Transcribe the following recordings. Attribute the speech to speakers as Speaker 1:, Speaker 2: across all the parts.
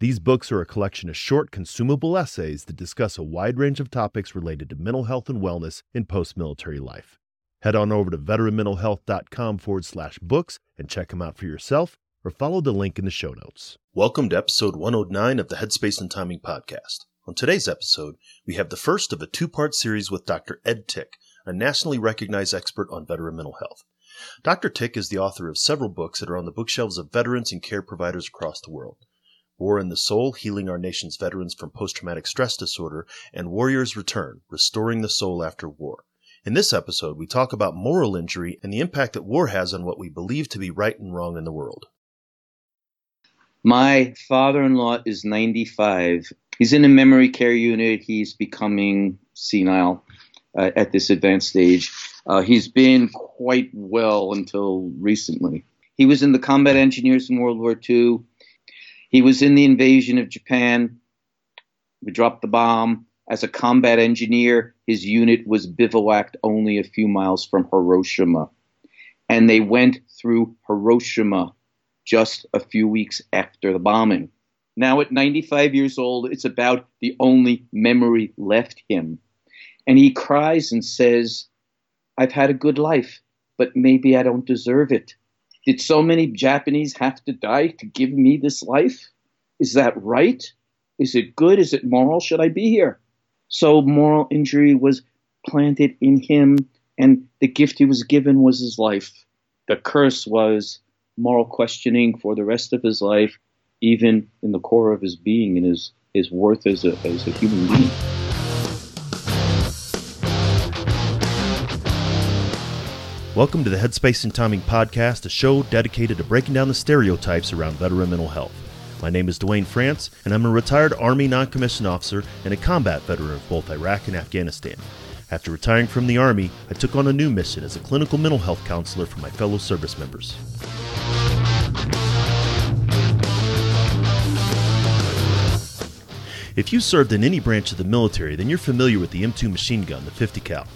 Speaker 1: These books are a collection of short, consumable essays that discuss a wide range of topics related to mental health and wellness in post military life. Head on over to veteranmentalhealth.com forward slash books and check them out for yourself or follow the link in the show notes. Welcome to episode 109 of the Headspace and Timing Podcast. On today's episode, we have the first of a two part series with Dr. Ed Tick, a nationally recognized expert on veteran mental health. Dr. Tick is the author of several books that are on the bookshelves of veterans and care providers across the world. War and the Soul, Healing Our Nation's Veterans from Post Traumatic Stress Disorder, and Warrior's Return, Restoring the Soul After War. In this episode, we talk about moral injury and the impact that war has on what we believe to be right and wrong in the world.
Speaker 2: My father in law is 95. He's in a memory care unit. He's becoming senile uh, at this advanced stage. Uh, he's been quite well until recently. He was in the combat engineers in World War II. He was in the invasion of Japan. We dropped the bomb. As a combat engineer, his unit was bivouacked only a few miles from Hiroshima. And they went through Hiroshima just a few weeks after the bombing. Now, at 95 years old, it's about the only memory left him. And he cries and says, I've had a good life, but maybe I don't deserve it. Did so many Japanese have to die to give me this life? Is that right? Is it good? Is it moral? Should I be here? So moral injury was planted in him, and the gift he was given was his life. The curse was moral questioning for the rest of his life, even in the core of his being and his, his worth as a, as a human being.
Speaker 1: Welcome to the Headspace and Timing Podcast, a show dedicated to breaking down the stereotypes around veteran mental health. My name is Duane France, and I'm a retired Army non commissioned officer and a combat veteran of both Iraq and Afghanistan. After retiring from the Army, I took on a new mission as a clinical mental health counselor for my fellow service members. If you served in any branch of the military, then you're familiar with the M2 machine gun, the 50 cal.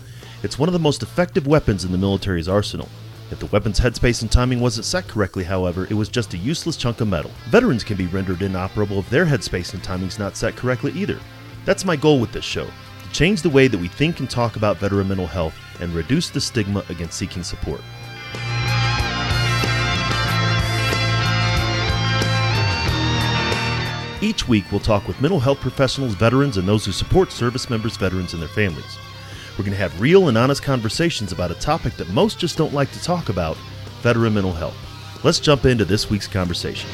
Speaker 1: It's one of the most effective weapons in the military's arsenal. If the weapon's headspace and timing wasn't set correctly, however, it was just a useless chunk of metal. Veterans can be rendered inoperable if their headspace and timing's not set correctly either. That's my goal with this show to change the way that we think and talk about veteran mental health and reduce the stigma against seeking support. Each week, we'll talk with mental health professionals, veterans, and those who support service members, veterans, and their families. We're going to have real and honest conversations about a topic that most just don't like to talk about veteran mental health. Let's jump into this week's conversation.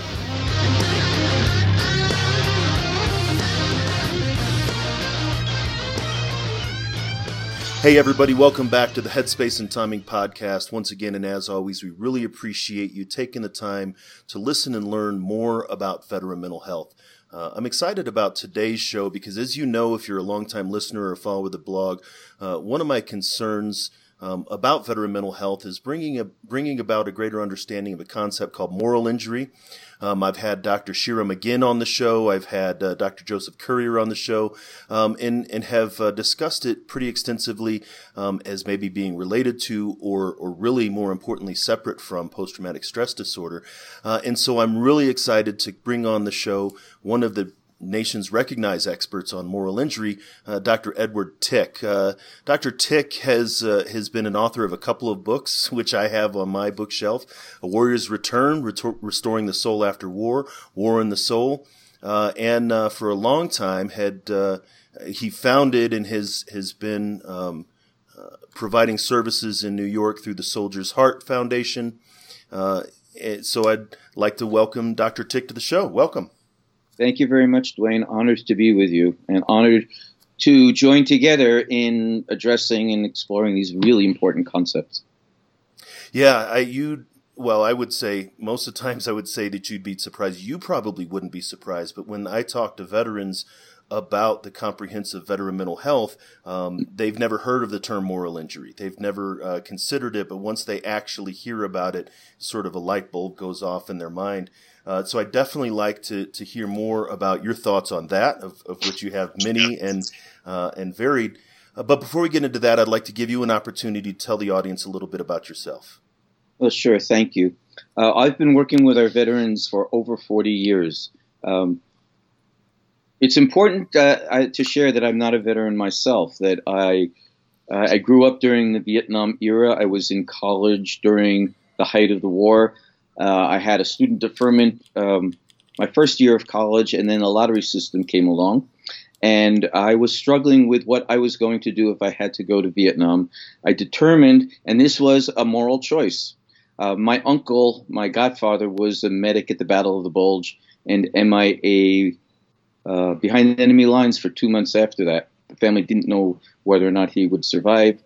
Speaker 1: Hey, everybody, welcome back to the Headspace and Timing podcast. Once again, and as always, we really appreciate you taking the time to listen and learn more about veteran mental health. Uh, I'm excited about today's show because, as you know, if you're a longtime listener or follower of the blog, uh, one of my concerns um, about veteran mental health is bringing a, bringing about a greater understanding of a concept called moral injury. Um, I've had Dr. Shira Maguen on the show. I've had uh, Dr. Joseph Currier on the show, um, and and have uh, discussed it pretty extensively um, as maybe being related to, or or really more importantly, separate from post traumatic stress disorder. Uh, and so I'm really excited to bring on the show one of the nation's recognized experts on moral injury, uh, Dr. Edward Tick. Uh, Dr. Tick has uh, has been an author of a couple of books, which I have on my bookshelf: A Warrior's Return, Restoring the Soul After War, War and the Soul, uh, and uh, for a long time had uh, he founded and has has been um, providing services in New York through the Soldier's Heart Foundation. so I'd like to welcome Dr. Tick to the show. Welcome.
Speaker 2: Thank you very much, Duane. Honored to be with you and honored to join together in addressing and exploring these really important concepts.
Speaker 1: Yeah, I, you well, I would say most of the times I would say that you'd be surprised. You probably wouldn't be surprised, but when I talk to veterans about the comprehensive veteran mental health, um, they've never heard of the term moral injury. They've never uh, considered it, but once they actually hear about it, sort of a light bulb goes off in their mind. Uh, so I definitely like to to hear more about your thoughts on that, of, of which you have many and uh, and varied. Uh, but before we get into that, I'd like to give you an opportunity to tell the audience a little bit about yourself.
Speaker 2: Well, sure. Thank you. Uh, I've been working with our veterans for over 40 years. Um, it's important uh, to share that I'm not a veteran myself. That I uh, I grew up during the Vietnam era. I was in college during the height of the war. Uh, I had a student deferment um, my first year of college, and then the lottery system came along. And I was struggling with what I was going to do if I had to go to Vietnam. I determined, and this was a moral choice. Uh, my uncle, my godfather, was a medic at the Battle of the Bulge and MIA uh, behind enemy lines for two months after that. The family didn't know whether or not he would survive.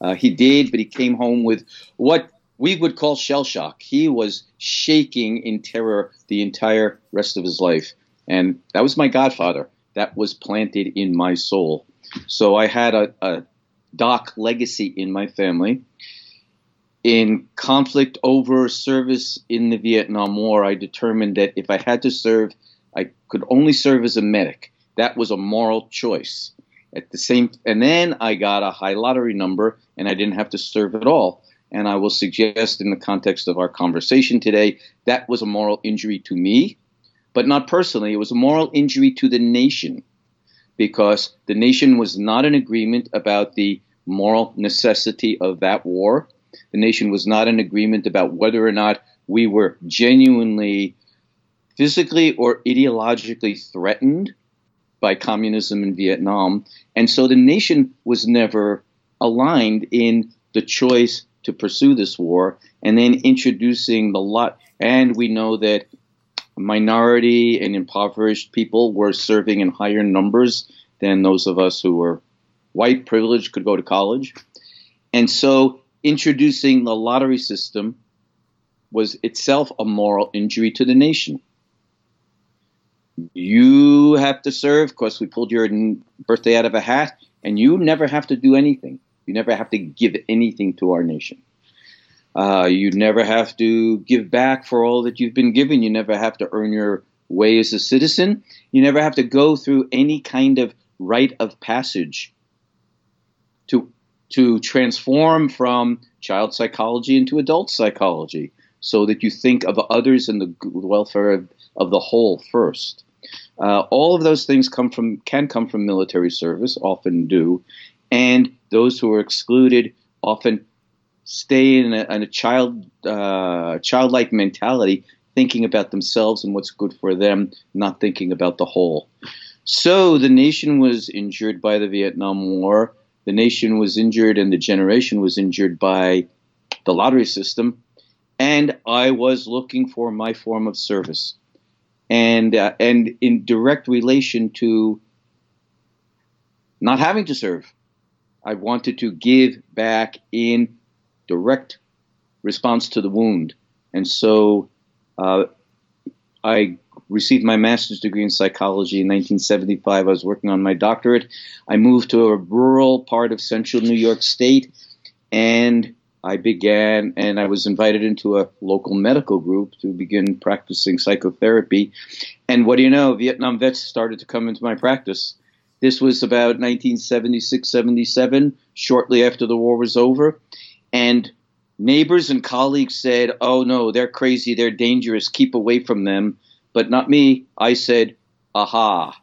Speaker 2: Uh, he did, but he came home with what we would call shell shock. He was shaking in terror the entire rest of his life. And that was my godfather. That was planted in my soul. So I had a, a doc legacy in my family. In conflict over service in the Vietnam War, I determined that if I had to serve, I could only serve as a medic. That was a moral choice. At the same, and then I got a high lottery number, and I didn't have to serve at all. And I will suggest, in the context of our conversation today, that was a moral injury to me, but not personally. It was a moral injury to the nation because the nation was not in agreement about the moral necessity of that war. The nation was not in agreement about whether or not we were genuinely physically or ideologically threatened by communism in Vietnam. And so the nation was never aligned in the choice to pursue this war and then introducing the lot. And we know that minority and impoverished people were serving in higher numbers than those of us who were white, privileged, could go to college. And so introducing the lottery system was itself a moral injury to the nation. You have to serve. Of course, we pulled your birthday out of a hat, and you never have to do anything. You never have to give anything to our nation. Uh, you never have to give back for all that you've been given. You never have to earn your way as a citizen. You never have to go through any kind of rite of passage to to transform from child psychology into adult psychology so that you think of others and the welfare of, of the whole first. Uh, all of those things come from can come from military service, often do, and those who are excluded often stay in a, in a child uh, childlike mentality, thinking about themselves and what's good for them, not thinking about the whole. So the nation was injured by the Vietnam War. The nation was injured, and the generation was injured by the lottery system. And I was looking for my form of service and uh, and in direct relation to not having to serve. I wanted to give back in direct response to the wound, and so uh, I received my master's degree in psychology in 1975. I was working on my doctorate. I moved to a rural part of central New York State, and I began, and I was invited into a local medical group to begin practicing psychotherapy. And what do you know? Vietnam vets started to come into my practice. This was about 1976, 77, shortly after the war was over. And neighbors and colleagues said, Oh, no, they're crazy, they're dangerous, keep away from them. But not me. I said, Aha,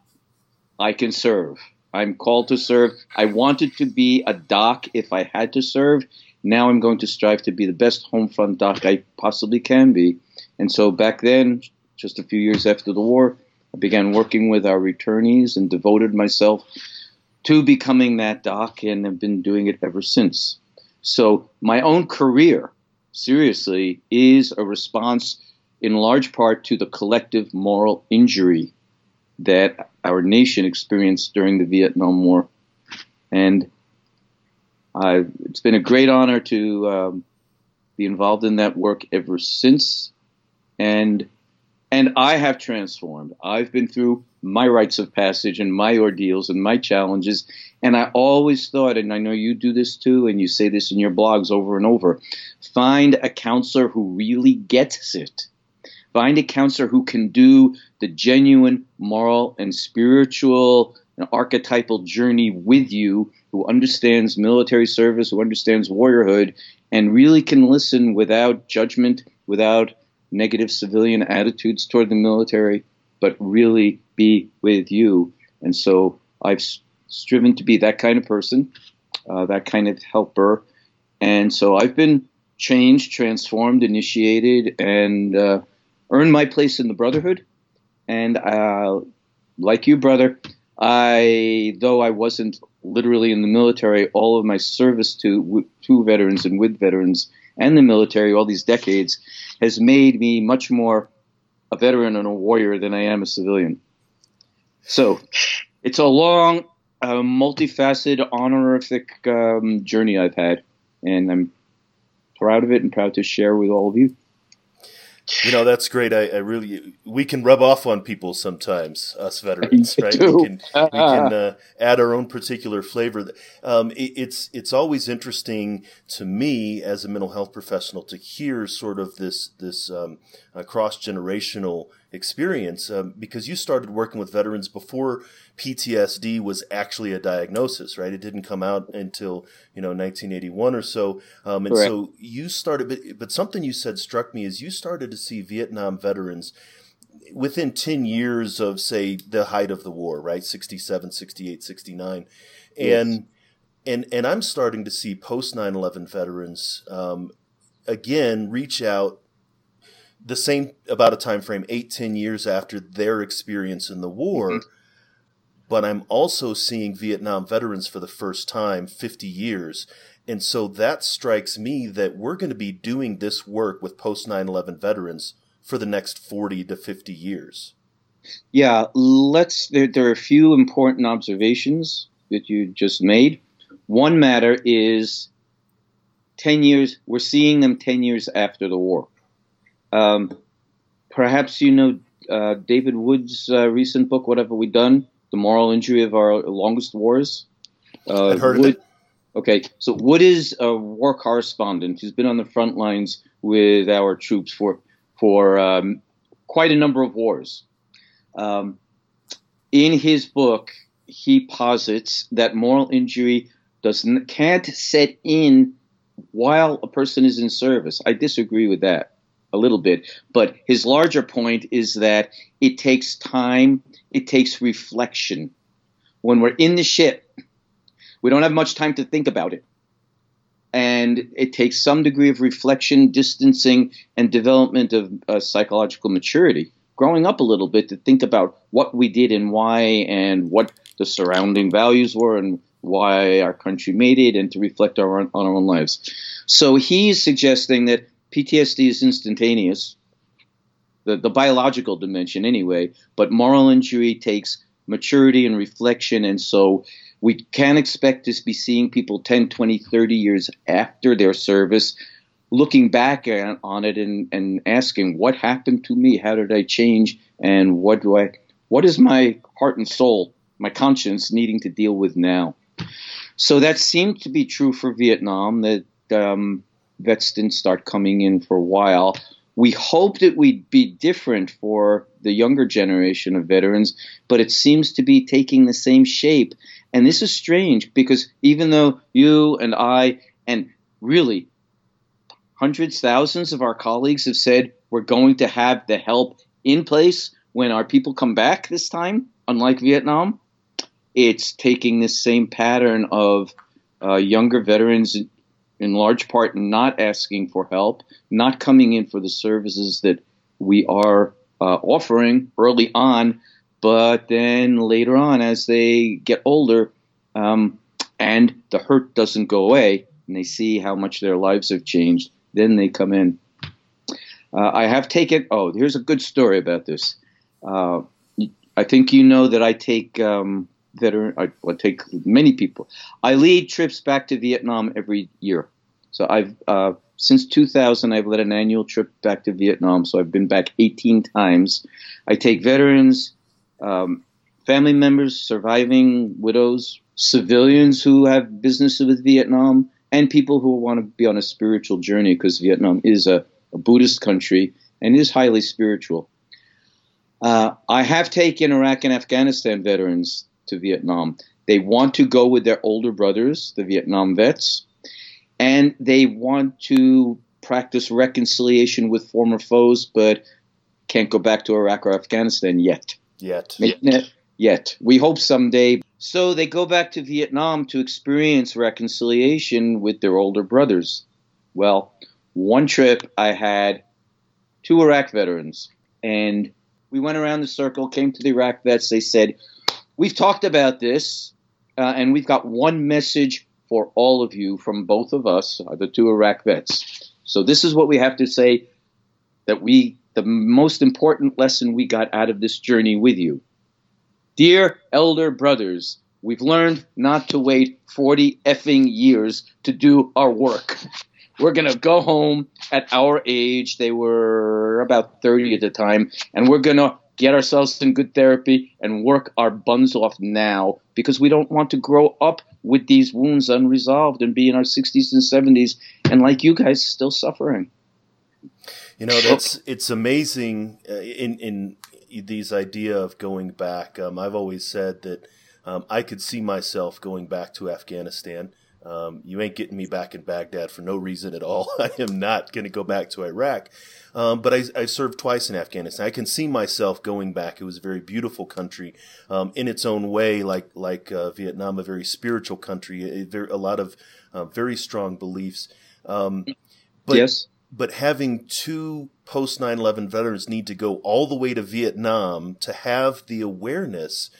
Speaker 2: I can serve. I'm called to serve. I wanted to be a doc if I had to serve, now I'm going to strive to be the best home front doc I possibly can be. And so back then, just a few years after the war, I began working with our returnees and devoted myself to becoming that doc and have been doing it ever since. So my own career, seriously, is a response in large part to the collective moral injury that our nation experienced during the Vietnam War. And uh, it's been a great honor to um, be involved in that work ever since, and And I have transformed. I've been through my rites of passage and my ordeals and my challenges. And I always thought, and I know you do this too, and you say this in your blogs over and over find a counselor who really gets it. Find a counselor who can do the genuine moral and spiritual and archetypal journey with you, who understands military service, who understands warriorhood, and really can listen without judgment, without negative civilian attitudes toward the military, but really be with you. And so I've striven to be that kind of person, uh, that kind of helper. And so I've been changed, transformed, initiated, and uh, earned my place in the Brotherhood. And uh, like you, brother, I though I wasn't literally in the military, all of my service to to veterans and with veterans and the military all these decades has made me much more a veteran and a warrior than I am a civilian. So it's a long, uh, multifaceted, honorific um, journey I've had, and I'm proud of it and proud to share with all of you.
Speaker 1: You know, that's great. I, I, really, we can rub off on people sometimes, us veterans, right? We can, we can uh, add our own particular flavor. Um, it, it's, it's always interesting to me as a mental health professional to hear sort of this, this, um, uh, cross generational experience, um, because you started working with veterans before PTSD was actually a diagnosis, right? It didn't come out until you know 1981 or so, um, and Correct. so you started. But, but something you said struck me is you started to see Vietnam veterans within 10 years of say the height of the war right 67 68 69 and yes. and and i'm starting to see post 9-11 veterans um, again reach out the same about a time frame eight ten years after their experience in the war mm-hmm but I'm also seeing Vietnam veterans for the first time 50 years. And so that strikes me that we're going to be doing this work with post 9 11 veterans for the next 40 to 50 years.
Speaker 2: Yeah, let's. There, there are a few important observations that you just made. One matter is 10 years, we're seeing them 10 years after the war. Um, perhaps you know uh, David Wood's uh, recent book, What Have We Done? the moral injury of our longest wars.
Speaker 1: Uh, I've heard Wood, of it.
Speaker 2: Okay, so Wood is a war correspondent. He's been on the front lines with our troops for for um, quite a number of wars. Um, in his book, he posits that moral injury doesn't can't set in while a person is in service. I disagree with that a little bit, but his larger point is that it takes time it takes reflection. When we're in the ship, we don't have much time to think about it. And it takes some degree of reflection, distancing, and development of uh, psychological maturity, growing up a little bit to think about what we did and why, and what the surrounding values were, and why our country made it, and to reflect our, on our own lives. So he's suggesting that PTSD is instantaneous, the, the biological dimension anyway, but moral injury takes maturity and reflection. And so we can expect to be seeing people 10, 20, 30 years after their service looking back on it and, and asking, what happened to me? How did I change? And what do I, what is my heart and soul, my conscience needing to deal with now? So that seemed to be true for Vietnam, that um, vets didn't start coming in for a while we hoped it would be different for the younger generation of veterans, but it seems to be taking the same shape. And this is strange because even though you and I, and really hundreds, thousands of our colleagues have said we're going to have the help in place when our people come back this time, unlike Vietnam, it's taking this same pattern of uh, younger veterans in large part not asking for help, not coming in for the services that we are uh, offering early on, but then later on, as they get older, um, and the hurt doesn't go away, and they see how much their lives have changed, then they come in. Uh, I have taken. Oh, here's a good story about this. Uh, I think you know that I take um, veteran. I, I, take many people. I lead trips back to Vietnam every year. So I've uh, since 2000, I've led an annual trip back to Vietnam, so I've been back 18 times. I take veterans, um, family members, surviving widows, civilians who have business with Vietnam, and people who want to be on a spiritual journey because Vietnam is a, a, Buddhist country and is highly spiritual. Uh, I have taken Iraq and Afghanistan veterans to Vietnam. They want to go with their older brothers, the Vietnam vets, and they want to practice reconciliation with former foes, but can't go back to Iraq or Afghanistan yet.
Speaker 1: Yet.
Speaker 2: Yet. Yet. We hope someday. So they go back to Vietnam to experience reconciliation with their older brothers. Well, one trip I had two Iraq veterans, and we went around the circle, came to the Iraq vets. They said, We've talked about this, uh, and we've got one message for all of you from both of us, uh, the two Iraq vets. So this is what we have to say that we, the most important lesson we got out of this journey with you. Dear elder brothers, we've learned not to wait 40 effing years to do our work. We're going to go home at our age. They were about 30 at the time, and we're going to get ourselves in good therapy and work our buns off now because we don't want to grow up with these wounds unresolved and be in our 60s and 70s and like you guys still suffering.
Speaker 1: You know that's it's amazing uh, in in these idea of going back. Um, i've always said that um, i could see myself going back to afghanistan um, you ain't getting me back in Baghdad for no reason at all. I am not going to go back to Iraq. Um, but I, I, served twice in Afghanistan. I can see myself going back. It was a very beautiful country um, in its own way, like like uh, Vietnam, a very spiritual country. A, a lot of uh, very strong beliefs. Um,
Speaker 2: but, yes.
Speaker 1: But having two post 9 11 veterans need to go all the way to Vietnam to have the awareness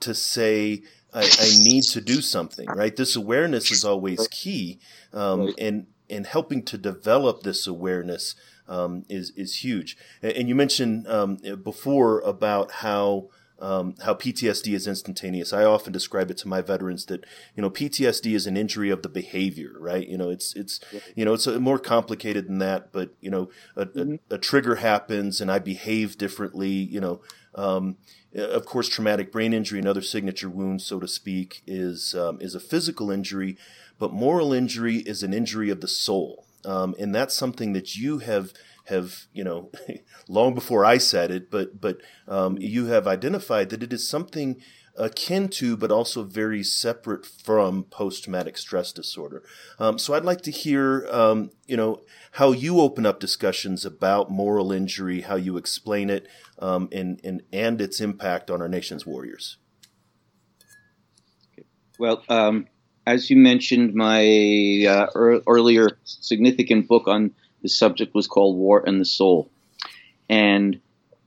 Speaker 1: to say, I, I, need to do something, right? This awareness is always key, um, and and helping to develop this awareness um, is is huge. And, and you mentioned um, before about how. Um, how PTSD is instantaneous. I often describe it to my veterans that you know PTSD is an injury of the behavior, right? You know, it's it's you know it's more complicated than that, but you know, a, mm-hmm. a, a trigger happens and I behave differently. You know, um, of course, traumatic brain injury and other signature wounds, so to speak, is um, is a physical injury, but moral injury is an injury of the soul, um, and that's something that you have have you know long before I said it, but but um, you have identified that it is something akin to, but also very separate from post traumatic stress disorder. Um, so I'd like to hear, um, you know, how you open up discussions about moral injury, how you explain it, um, and, and, and its impact on our nation's warriors.
Speaker 2: Well, um, as you mentioned, my uh, er- earlier significant book on the subject was called War and the Soul. And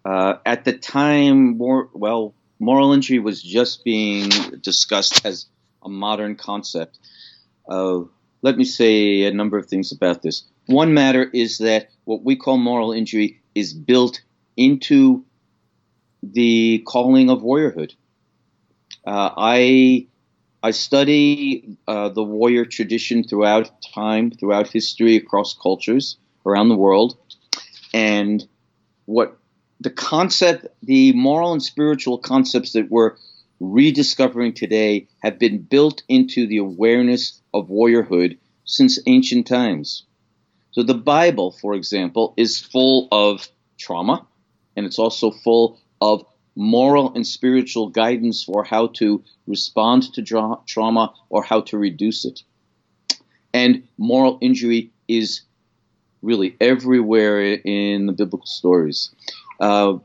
Speaker 2: uh, at the time, well, moral injury was just being discussed as a modern concept. Uh, let me say a number of things about this. One matter is that what we call moral injury is built into the calling of warriorhood. Uh, I I study uh, the warrior tradition throughout time, throughout history, across cultures around the world, and what the concept, the moral and spiritual concepts that we're rediscovering today have been built into the awareness of warriorhood since ancient times. So the Bible, for example, is full of trauma, and it's also full of moral and spiritual guidance for how to respond to dra- trauma or how to reduce it. And moral injury is really everywhere in the biblical stories. Uh,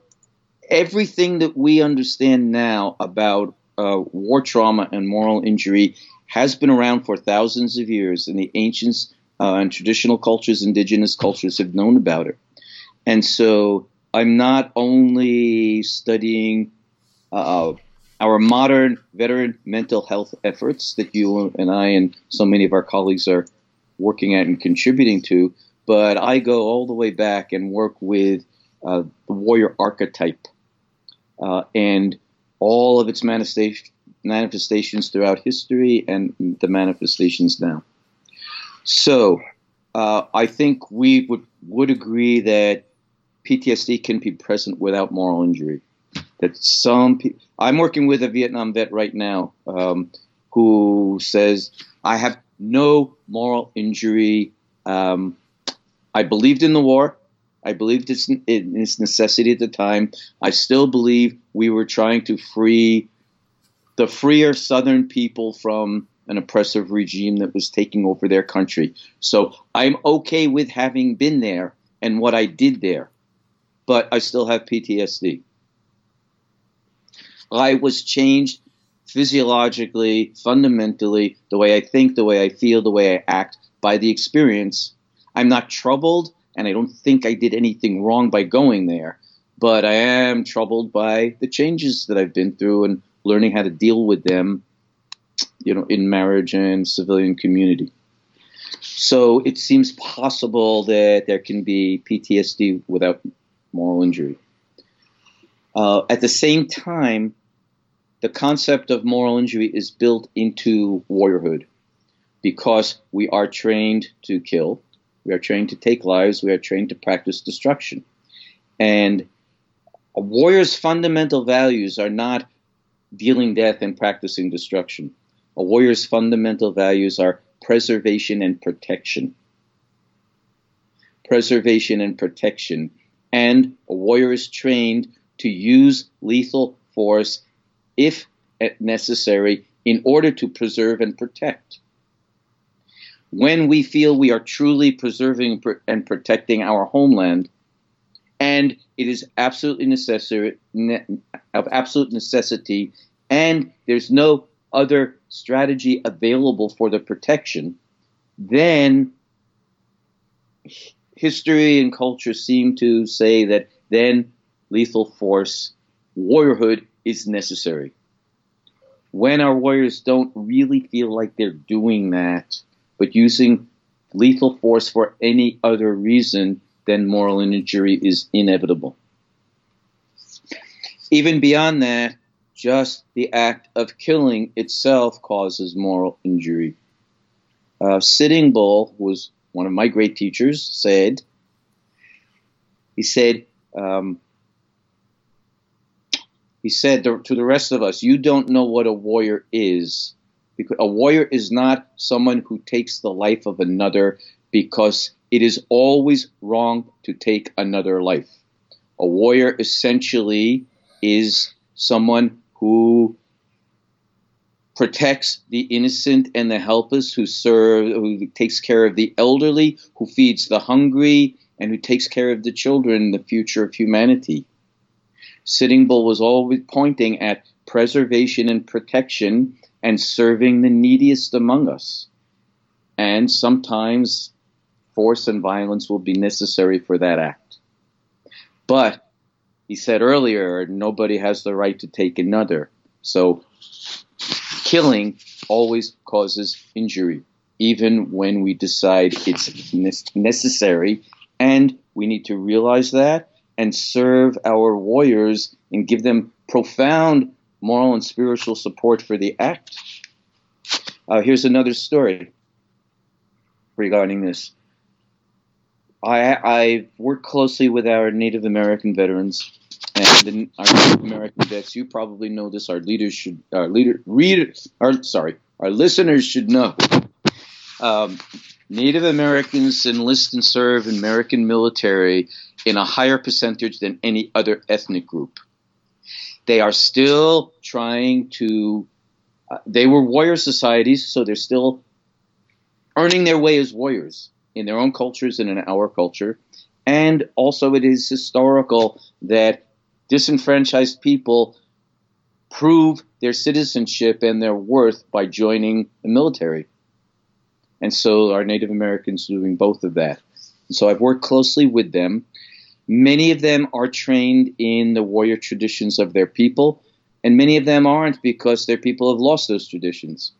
Speaker 2: everything that we understand now about uh, war trauma and moral injury has been around for thousands of years, and the ancients uh, and traditional cultures, indigenous cultures, have known about it. And so I'm not only studying uh, our modern veteran mental health efforts that you and I and so many of our colleagues are working at and contributing to, but I go all the way back and work with uh, the warrior archetype uh, and all of its manifestation, manifestations throughout history and the manifestations now. So, Uh, I think we would would agree that PTSD can be present without moral injury. That some pe- I'm working with a Vietnam vet right now um, who says I have no moral injury. Um, I believed in the war. I believed its, in its necessity at the time. I still believe we were trying to free the freer Southern people from an oppressive regime that was taking over their country. So I'm okay with having been there and what I did there, but I still have PTSD. I was changed physiologically, fundamentally, the way I think, the way I feel, the way I act by the experience. I'm not troubled, and I don't think I did anything wrong by going there, but I am troubled by the changes that I've been through and learning how to deal with them, you know, in marriage and civilian community. So it seems possible that there can be PTSD without moral injury. Uh, at the same time, the concept of moral injury is built into warriorhood because we are trained to kill, we are trained to take lives, we are trained to practice destruction. And a warrior's fundamental values are not dealing death and practicing destruction. A warrior's fundamental values are preservation and protection. Preservation and protection. And a warrior is trained to use lethal force if necessary in order to preserve and protect. When we feel we are truly preserving and protecting our homeland, and it is absolutely necessary, of absolute necessity, and there's no other strategy available for the protection, then history and culture seem to say that then lethal force, warriorhood is necessary. When our warriors don't really feel like they're doing that, but using lethal force for any other reason, than moral injury is inevitable. Even beyond that, just the act of killing itself causes moral injury. Uh, Sitting Bull was one of my great teachers, said, he said, um, he said to the rest of us, you don't know what a warrior is. Because a warrior is not someone who takes the life of another because it is always wrong to take another life. A warrior essentially is someone who protects the innocent and the helpless, who serve, who takes care of the elderly, who feeds the hungry, and who takes care of the children, the future of humanity. Sitting Bull was always pointing at preservation and protection and serving the neediest among us. And sometimes force and violence will be necessary for that act. But he said earlier, nobody has the right to take another. So killing always causes injury, even when we decide it's necessary. And we need to realize that and serve our warriors and give them profound moral and spiritual support for the act. Uh, here's another story regarding this. I, I work closely with our Native American veterans, and our Native American vets. You probably know this. Our leaders should, our leader, readers, our sorry, our listeners should know. Um, Native Americans enlist and serve in American military in a higher percentage than any other ethnic group. They are still trying to, uh, they were warrior societies, so they're still earning their way as warriors in their own cultures and in our culture. And also, it is historical that disenfranchised people prove their citizenship and their worth by joining the military. And so, our Native Americans doing both of that. So, I've worked closely with them Many of them are trained in the warrior traditions of their people, and many of them aren't because their people have lost those traditions.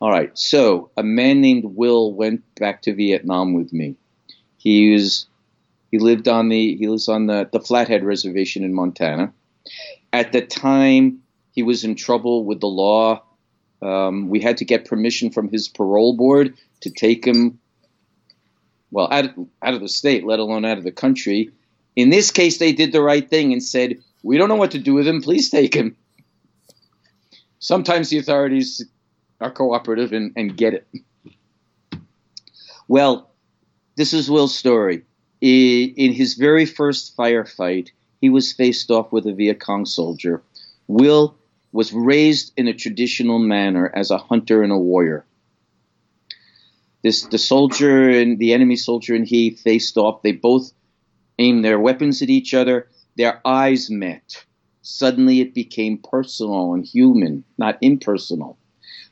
Speaker 2: All right, so a man named Will went back to Vietnam with me. He was he lived on the he lives on the, the Flathead Reservation in Montana. At the time, he was in trouble with the law. Um, we had to get permission from his parole board to take him well, out of, out of the state, let alone out of the country. In this case, they did the right thing and said, "We don't know what to do with him. Please take him." Sometimes the authorities are cooperative and, and get it. Well, this is Will's story. In his very first firefight, he was faced off with a Viet Cong soldier. Will was raised in a traditional manner as a hunter and a warrior. This the soldier and the enemy soldier and he faced off. They both aimed their weapons at each other. Their eyes met. Suddenly it became personal and human, not impersonal.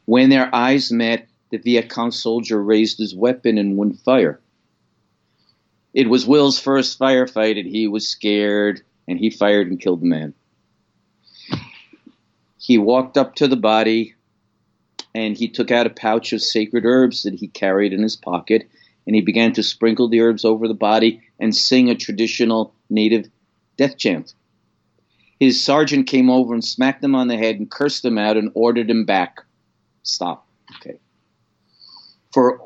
Speaker 2: When their eyes met, the Viet Cong soldier raised his weapon and went fire. It was Will's first firefight, and he was scared, and he fired and killed the man. He walked up to the body, and he took out a pouch of sacred herbs that he carried in his pocket, and he began to sprinkle the herbs over the body and sing a traditional native death chant. His sergeant came over and smacked him on the head and cursed him out and ordered him back. Stop. Okay. For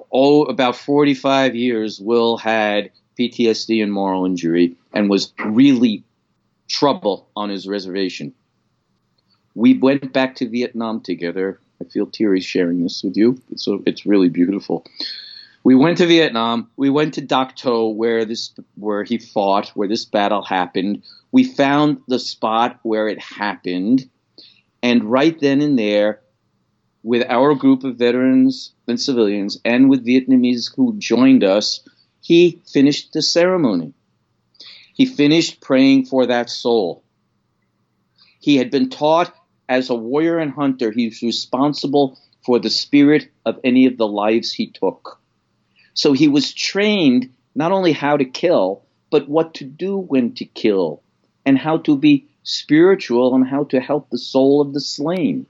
Speaker 2: about 45 years, Will had PTSD and moral injury and was really trouble on his reservation. We went back to Vietnam together. I feel teary sharing this with you. It's, it's really beautiful. We went to Vietnam. We went to Dak To, where this where he fought, where this battle happened. We found the spot where it happened, and right then and there, with our group of veterans and civilians, and with Vietnamese who joined us, he finished the ceremony. He finished praying for that soul. He had been taught as a warrior and hunter, he was responsible for the spirit of any of the lives he took. So he was trained not only how to kill, but what to do when to kill, and how to be spiritual and how to help the soul of the slain.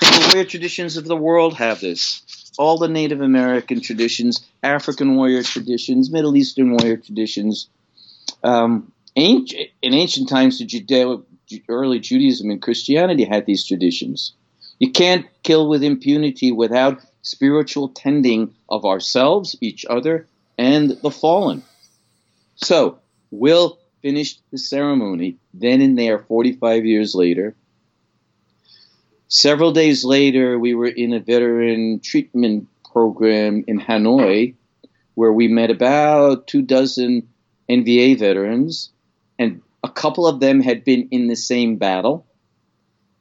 Speaker 2: The warrior traditions of the world have this all the Native American traditions, African warrior traditions, Middle Eastern warrior traditions. Um, ancient, in ancient times, the Judeo, early Judaism and Christianity had these traditions. You can't kill with impunity without spiritual tending of ourselves, each other, and the fallen. So, Will finished the ceremony then and there 45 years later Several days later, we were in a veteran treatment program in Hanoi where we met about two dozen NVA veterans, and couple of them had been in the same battle.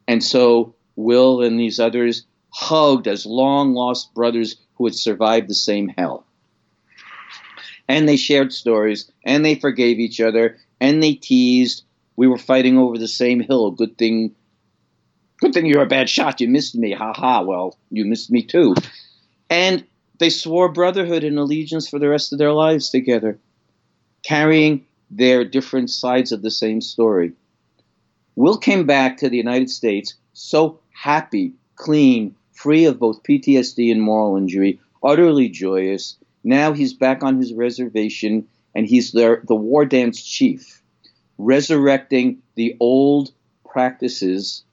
Speaker 2: And so Will and these others hugged as long lost brothers who had survived the same hell. And they shared stories, and they forgave each other, and they teased. We were fighting over the same hill. Good thing Good thing you're a bad shot. You missed me. Ha ha. Well, you missed me too. And they swore brotherhood and allegiance for the rest of their lives together, carrying their different sides of the same story. Will came back to the United States so happy, clean, free of both PTSD and moral injury, utterly joyous. Now he's back on his reservation and he's the, the war dance chief, resurrecting the old practices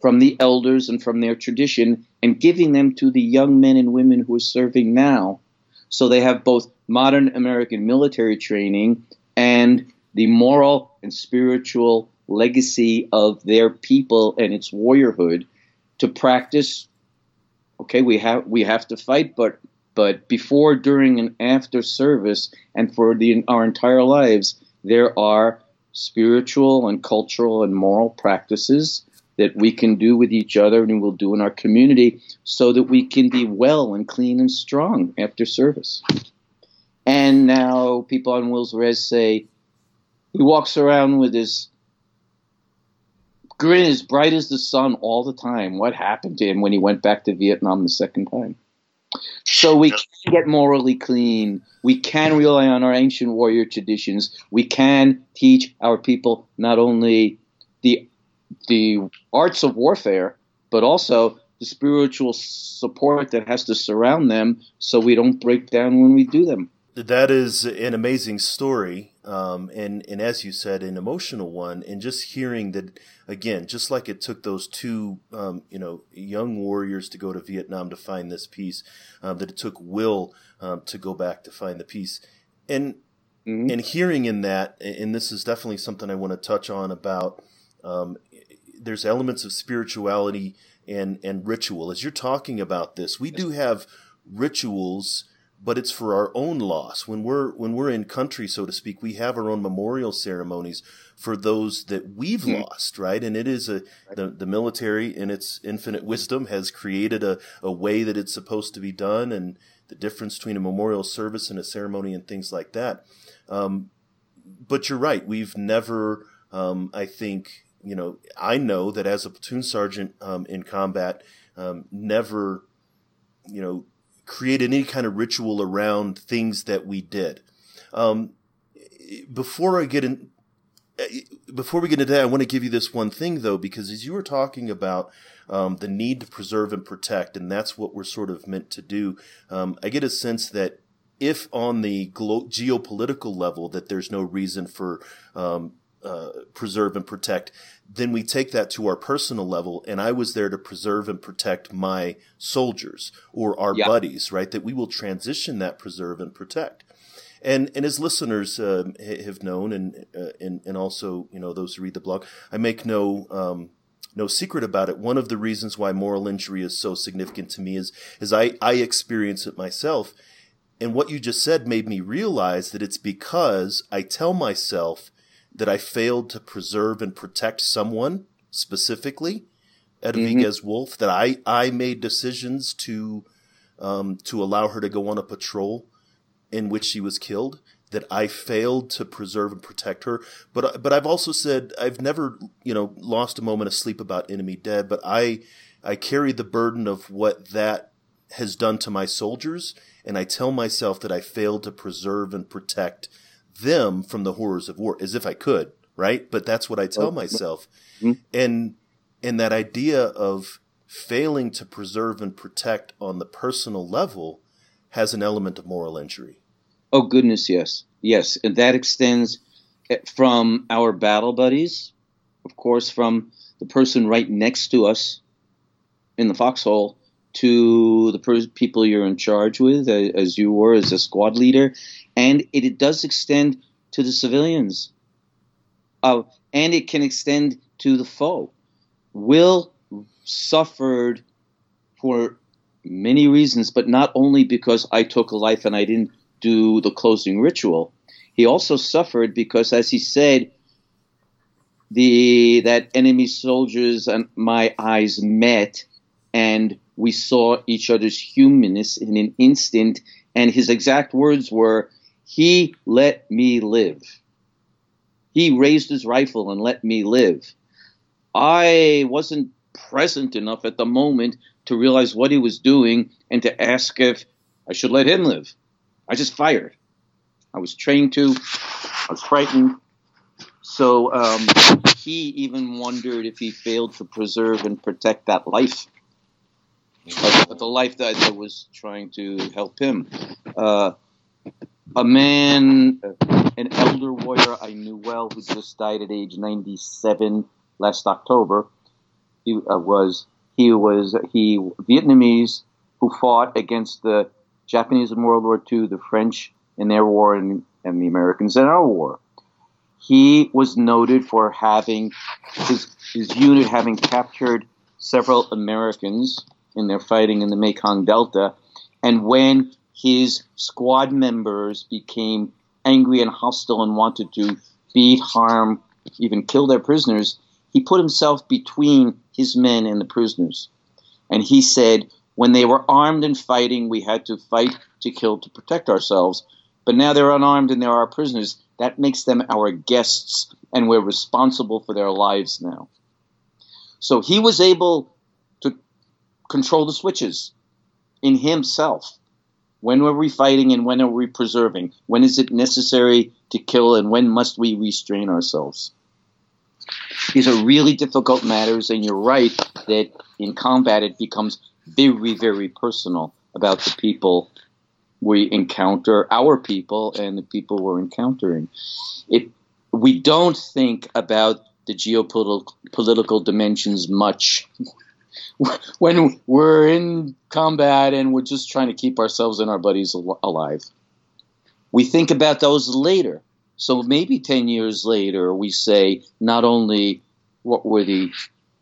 Speaker 2: from the elders and from their tradition and giving them to the young men and women who are serving now. So they have both modern American military training and the moral and spiritual legacy of their people and its warriorhood to practice okay we have we have to fight but but before during and after service and for the, our entire lives there are spiritual and cultural and moral practices that we can do with each other and we'll do in our community so that we can be well and clean and strong after service. And now people on Will's Res say he walks around with his grin as bright as the sun all the time. What happened to him when he went back to Vietnam the second time? So we can get morally clean. We can rely on our ancient warrior traditions. We can teach our people not only the the arts of warfare, but also the spiritual support that has to surround them so we don't break down when we do them.
Speaker 1: That is an amazing story, um, and and as you said, an emotional one. And just hearing that again, just like it took those two, um, you know, young warriors to go to Vietnam to find this peace, um, that it took Will um, to go back to find the peace, and mm-hmm. and hearing in that, and this is definitely something I want to touch on about. Um, there's elements of spirituality and and ritual as you're talking about this. We do have rituals but it's for our own loss. When we're when we're in country, so to speak, we have our own memorial ceremonies for those that we've mm-hmm. lost, right? And it is a the, the military in its infinite wisdom has created a, a way that it's supposed to be done and the difference between a memorial service and a ceremony and things like that. Um, but you're right. We've never, um, I think, you know, I know that as a platoon sergeant um, in combat, um, never, you know, created any kind of ritual around things that we did. Um, before I get in, before we get into that, I want to give you this one thing though, because as you were talking about um, the need to preserve and protect, and that's what we're sort of meant to do. Um, I get a sense that if on the glo- geopolitical level that there's no reason for um, uh, preserve and protect, then we take that to our personal level. And I was there to preserve and protect my soldiers or our yeah. buddies, right? That we will transition that preserve and protect. And and as listeners uh, have known, and, uh, and and also you know those who read the blog, I make no um, no secret about it. One of the reasons why moral injury is so significant to me is is I I experience it myself. And what you just said made me realize that it's because I tell myself that I failed to preserve and protect someone specifically, Edvigez mm-hmm. Wolf, that I, I made decisions to um, to allow her to go on a patrol in which she was killed, that I failed to preserve and protect her. But but I've also said I've never you know lost a moment of sleep about enemy dead, but I I carry the burden of what that has done to my soldiers, and I tell myself that I failed to preserve and protect them from the horrors of war as if I could, right? But that's what I tell myself. Mm-hmm. And and that idea of failing to preserve and protect on the personal level has an element of moral injury.
Speaker 2: Oh goodness, yes. Yes, and that extends eh, from our battle buddies, of course, from the person right next to us in the foxhole to the per- people you're in charge with, as you were as a squad leader, and it, it does extend to the civilians, uh, and it can extend to the foe. Will suffered for many reasons, but not only because I took a life and I didn't do the closing ritual. He also suffered because, as he said, the that enemy soldiers and my eyes met, and we saw each other's humanness in an instant. And his exact words were, he let me live. He raised his rifle and let me live. I wasn't present enough at the moment to realize what he was doing and to ask if I should let him live. I just fired. I was trained to. I was frightened. So um, he even wondered if he failed to preserve and protect that life, but the life that, I was trying to help him. Uh, a man, an elder warrior I knew well, who just died at age 97 last October. He uh, was he was he Vietnamese who fought against the Japanese in World War II, the French in their war, and, and the Americans in our war. He was noted for having his his unit having captured several Americans in their fighting in the Mekong Delta, and when his squad members became angry and hostile and wanted to beat, harm, even kill their prisoners, he put himself between his men and the prisoners. And he said, when they were armed and fighting, we had to fight to kill to protect ourselves. But now they're unarmed and they're our prisoners. That makes them our guests, and we're responsible for their lives now. So he was able to control the switches in himself. When are we fighting and when are we preserving? When is it necessary to kill and when must we restrain ourselves? These are really difficult matters, and you're right that in combat it becomes very, very personal about the people we encounter our people and the people we're encountering. It, we don't think about the geopolitical dimensions much when we're in combat and we're just trying to keep ourselves and our buddies al- alive. We think about those later. So maybe 10 years later, we say not only what were the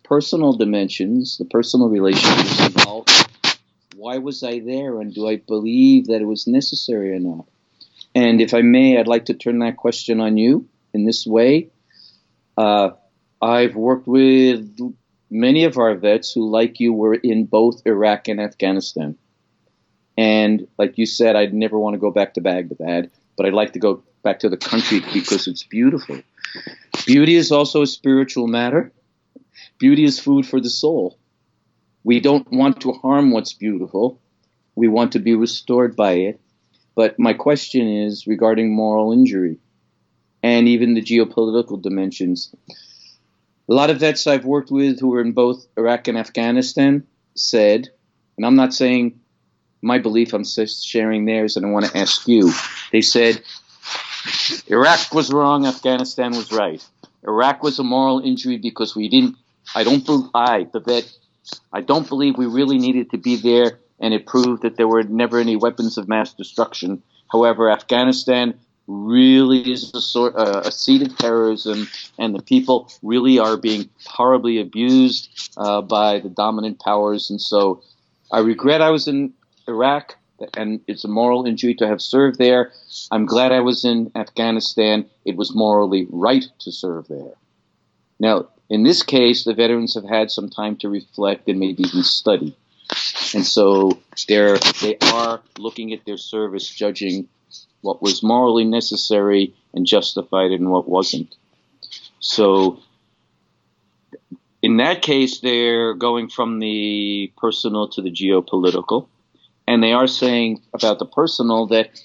Speaker 2: personal dimensions, the personal relationships involved, why was I there, and do I believe that it was necessary or not? And if I may, I'd like to turn that question on you in this way. Uh, I've worked with many of our vets who, like you, were in both Iraq and Afghanistan. And like you said, I'd never want to go back to Baghdad, but I'd like to go back to the country because it's beautiful. Beauty is also a spiritual matter. Beauty is food for the soul. We don't want to harm what's beautiful. We want to be restored by it. But my question is regarding moral injury and even the geopolitical dimensions. A lot of vets I've worked with who were in both Iraq and Afghanistan said, and I'm not saying my belief, I'm sharing theirs, and I want to ask you. They said, Iraq was wrong, Afghanistan was right. Iraq was a moral injury because we didn't, I don't, believe, I, the vet, I don't believe we really needed to be there, and it proved that there were never any weapons of mass destruction. However, Afghanistan really is a sort uh, a seat of terrorism, and the people really are being horribly abused uh, by the dominant powers. And so, I regret I was in Iraq, and it's a moral injury to have served there. I'm glad I was in Afghanistan. It was morally right to serve there. Now, in this case, the veterans have had some time to reflect and maybe even study. And so they're, they are looking at their service, judging what was morally necessary and justified and what wasn't. So in that case, they're going from the personal to the geopolitical. And they are saying about the personal that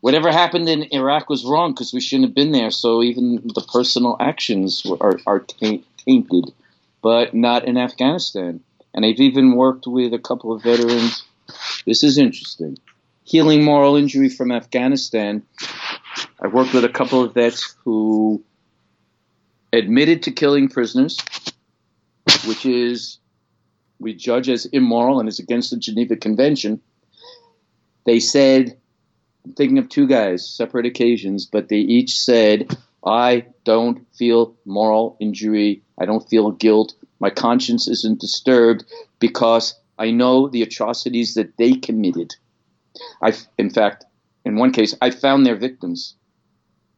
Speaker 2: whatever happened in Iraq was wrong because we shouldn't have been there. So even the personal actions are, are tainted, but not in Afghanistan. And I've even worked with a couple of veterans. This is interesting healing moral injury from Afghanistan, I've worked with a couple of vets who admitted to killing prisoners, which is we judge as immoral and is against the Geneva Convention. They said, I'm thinking of two guys, separate occasions, but they each said, I don't feel moral injury. I don't feel guilt. My conscience isn't disturbed because I know the atrocities that they committed. I, in fact, in one case, I found their victims.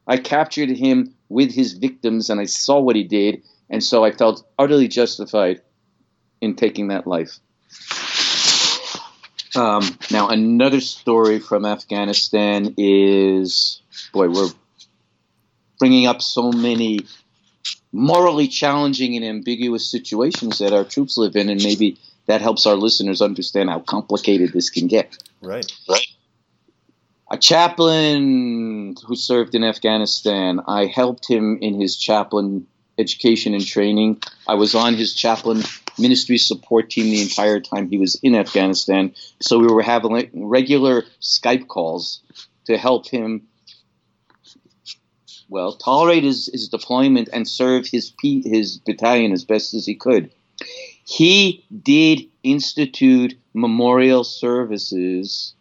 Speaker 2: I captured him with his victims, and I saw what he did, and so I felt utterly justified in taking that life. Um, now, another story from Afghanistan is boy, we're bringing up so many morally challenging and ambiguous situations that our troops live in, and maybe that helps our listeners understand how complicated this can get.
Speaker 1: Right.
Speaker 2: Right. A chaplain who served in Afghanistan, I helped him in his chaplain education and training. I was on his chaplain ministry support team the entire time he was in Afghanistan. So we were having regular Skype calls to help him, well, tolerate his, his deployment and serve his, his battalion as best as he could. He did institute memorial services,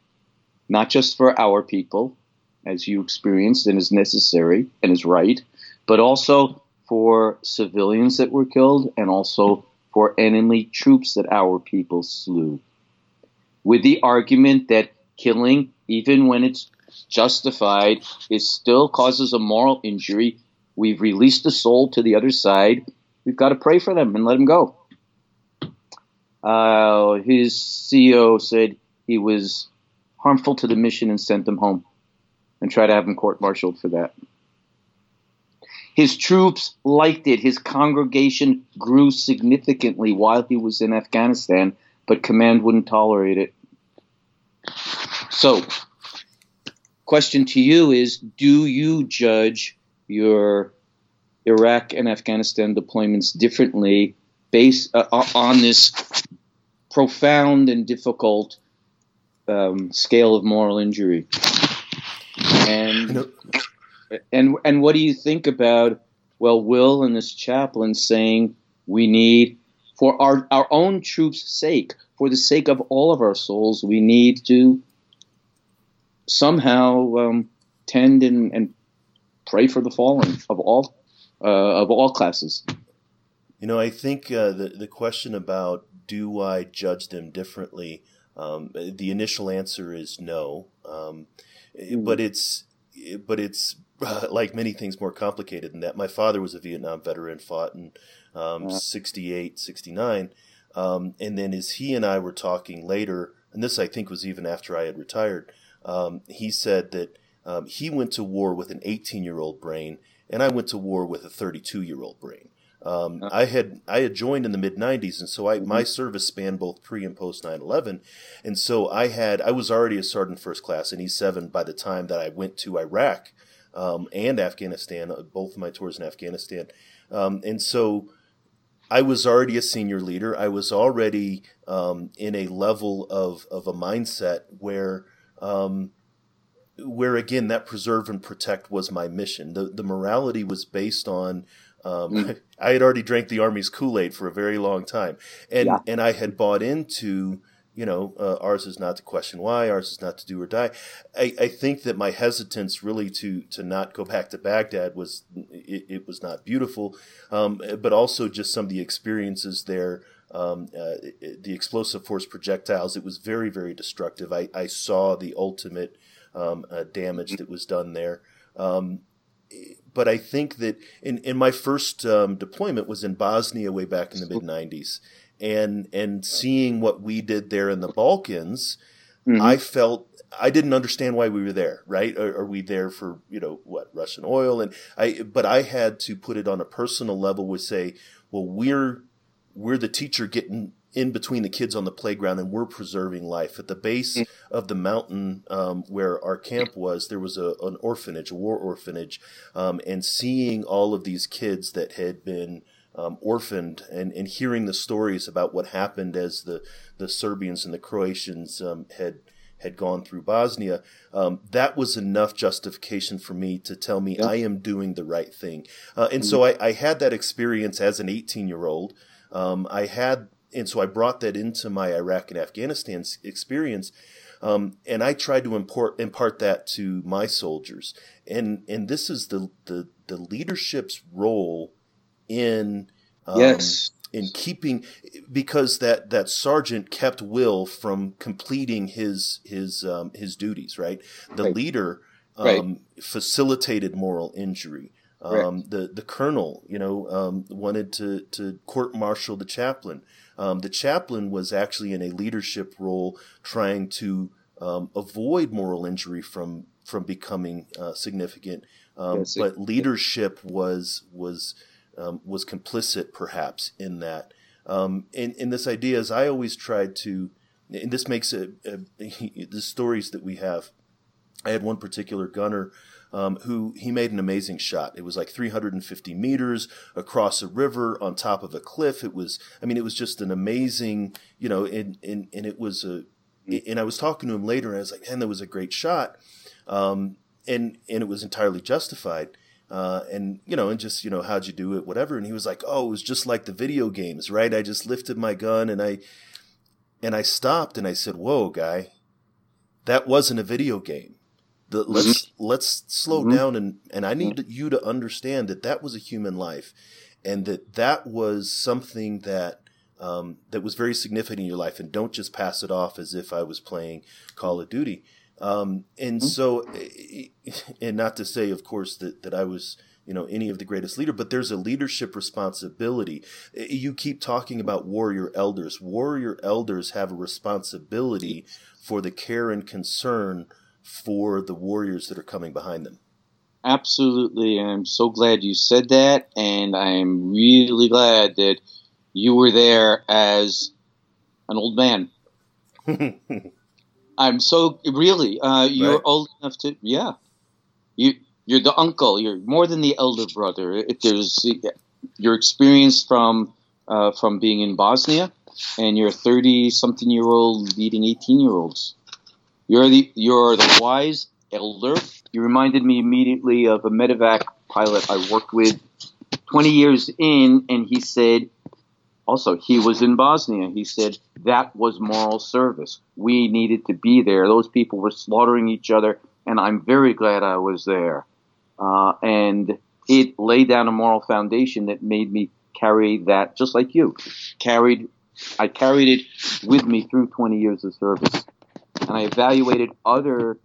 Speaker 2: not just for our people, as you experienced and is necessary and is right, but also for civilians that were killed and also for enemy troops that our people slew. With the argument that killing, even when it's justified, it still causes a moral injury. We've released the soul to the other side. We've got to pray for them and let them go. Uh, his CEO said he was harmful to the mission and sent him home and tried to have him court martialed for that. His troops liked it. His congregation grew significantly while he was in Afghanistan, but command wouldn't tolerate it. So, question to you is do you judge your Iraq and Afghanistan deployments differently based uh, on this profound and difficult um, scale of moral injury. And and and what do you think about well, Will and this chaplain saying we need for our our own troops' sake, for the sake of all of our souls, we need to somehow um, tend and, and pray for the fallen of all uh, of all classes.
Speaker 1: You know, I think uh, the the question about do I judge them differently? Um, the initial answer is no, um, mm. but it's but it's uh, like many things more complicated than that. My father was a Vietnam veteran, fought in um, yeah. 68, 69. Um, and then as he and I were talking later, and this I think was even after I had retired, um, he said that um, he went to war with an 18 year old brain, and I went to war with a 32 year old brain. Um, I had I had joined in the mid '90s, and so I, mm-hmm. my service spanned both pre and post 9/11, and so I had I was already a sergeant first class in E7 by the time that I went to Iraq um, and Afghanistan, uh, both of my tours in Afghanistan, um, and so I was already a senior leader. I was already um, in a level of of a mindset where um, where again that preserve and protect was my mission. The the morality was based on um, mm. I had already drank the army's Kool Aid for a very long time, and yeah. and I had bought into you know uh, ours is not to question why, ours is not to do or die. I, I think that my hesitance really to to not go back to Baghdad was it, it was not beautiful, um, but also just some of the experiences there. Um, uh, the explosively formed projectiles. It was very, very destructive. I, I saw the ultimate um, uh, damage that was done there. Um, but I think that in, in my first um, deployment was in Bosnia way back in the mid '90s, and and seeing what we did there in the Balkans, mm-hmm. I felt I didn't understand why we were there. Right? Are, are, we there for you know what Russian oil? And I but I had to put it on a personal level. With say, well, we're we're the teacher getting in between the kids on the playground and we're preserving life. At the base mm. of the mountain um, where our camp was, there was a, an orphanage, a war orphanage, um, and seeing all of these kids that had been um, orphaned and, and hearing the stories about what happened as the, the Serbians and the Croatians um, had had gone through Bosnia, um, that was enough justification for me to tell me I am doing the right thing. Uh, and mm-hmm. so I, I, had that experience as an 18 year old. Um, I had and so I brought that into my Iraq and Afghanistan experience. Um, and I tried to import, impart that to my soldiers. And, and this is the, the, the leadership's role in, um,
Speaker 2: yes.
Speaker 1: in keeping, because that, that sergeant kept Will from completing his, his, um, his duties, right? The right. leader, right. Um, facilitated moral injury. Um, the the colonel, you know, um, wanted to to court martial the chaplain. Um, the chaplain was actually in a leadership role, trying to um, avoid moral injury from from becoming uh, significant. Um, yes, but leadership was was um, was complicit, perhaps, in that. Um, in in this idea, as I always tried to, and this makes it the stories that we have. I had one particular gunner um, who he made an amazing shot. It was like 350 meters across a river on top of a cliff. It was, I mean, it was just an amazing, you know, and, and, and it was a, and I was talking to him later and I was like, man, that was a great shot. Um, and, and it was entirely justified. Uh, and you know, and just you know, how'd you do it, whatever. And he was like, "Oh, it was just like the video games, right? I just lifted my gun and I, and I stopped and I said, "Whoa, guy, that wasn't a video game. The, mm-hmm. let's let's slow mm-hmm. down and and I need you to understand that that was a human life, and that that was something that um, that was very significant in your life. And don't just pass it off as if I was playing Call of Duty. Um, and mm-hmm. so, and not to say, of course, that that I was you know any of the greatest leader but there's a leadership responsibility you keep talking about warrior elders warrior elders have a responsibility for the care and concern for the warriors that are coming behind them.
Speaker 2: Absolutely. I'm so glad you said that. And I'm really glad that you were there as an old man. I'm so really, uh, you're right. old enough to, yeah. You, you're the uncle. You're more than the elder brother. If there's your experience from uh, from being in Bosnia, and you're 30 something year old leading 18 year olds. You're the you're the wise elder. You reminded me immediately of a medevac pilot I worked with 20 years in, and he said, also, he was in Bosnia. He said that was moral service. We needed to be there. Those people were slaughtering each other, and I'm very glad I was there. Uh, and it laid down a moral foundation that made me carry that, just like you, carried. I carried it with me through 20 years of service, and I evaluated other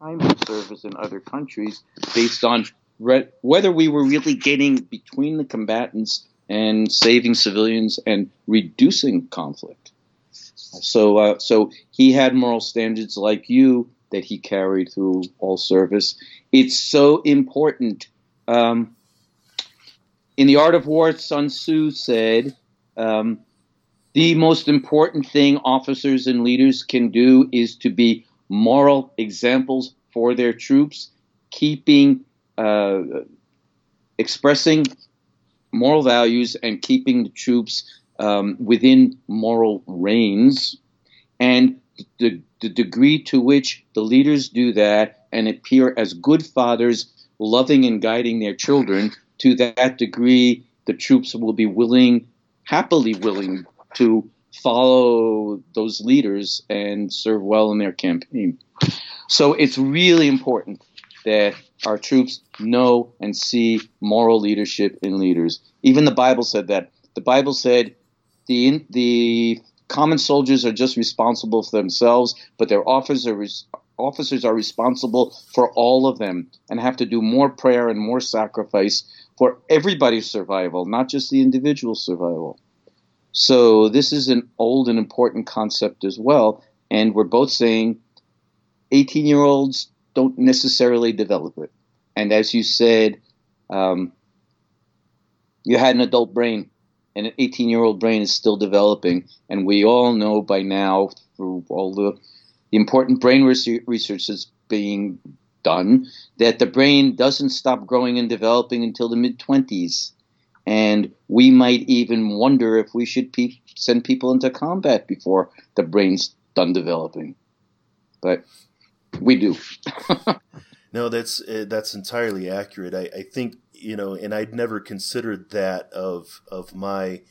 Speaker 2: times of service in other countries based on re- whether we were really getting between the combatants and saving civilians and reducing conflict. So, uh, so he had moral standards like you that he carried through all service. It's so important. Um, in the Art of War, Sun Tzu said, um, "The most important thing officers and leaders can do is to be moral examples for their troops, keeping." Uh, expressing moral values and keeping the troops um, within moral reins, and the, the degree to which the leaders do that and appear as good fathers, loving and guiding their children, to that degree, the troops will be willing, happily willing, to follow those leaders and serve well in their campaign. So it's really important that our troops know and see moral leadership in leaders. Even the Bible said that. The Bible said the the common soldiers are just responsible for themselves, but their officers officers are responsible for all of them and have to do more prayer and more sacrifice for everybody's survival, not just the individual survival. So this is an old and important concept as well, and we're both saying 18 year olds don't necessarily develop it. And as you said, um, you had an adult brain, and an 18 year old brain is still developing. And we all know by now, through all the, the important brain research that's being done, that the brain doesn't stop growing and developing until the mid 20s. And we might even wonder if we should pe- send people into combat before the brain's done developing. But we do.
Speaker 1: no, that's uh, that's entirely accurate. I, I think you know, and I'd never considered that of of my,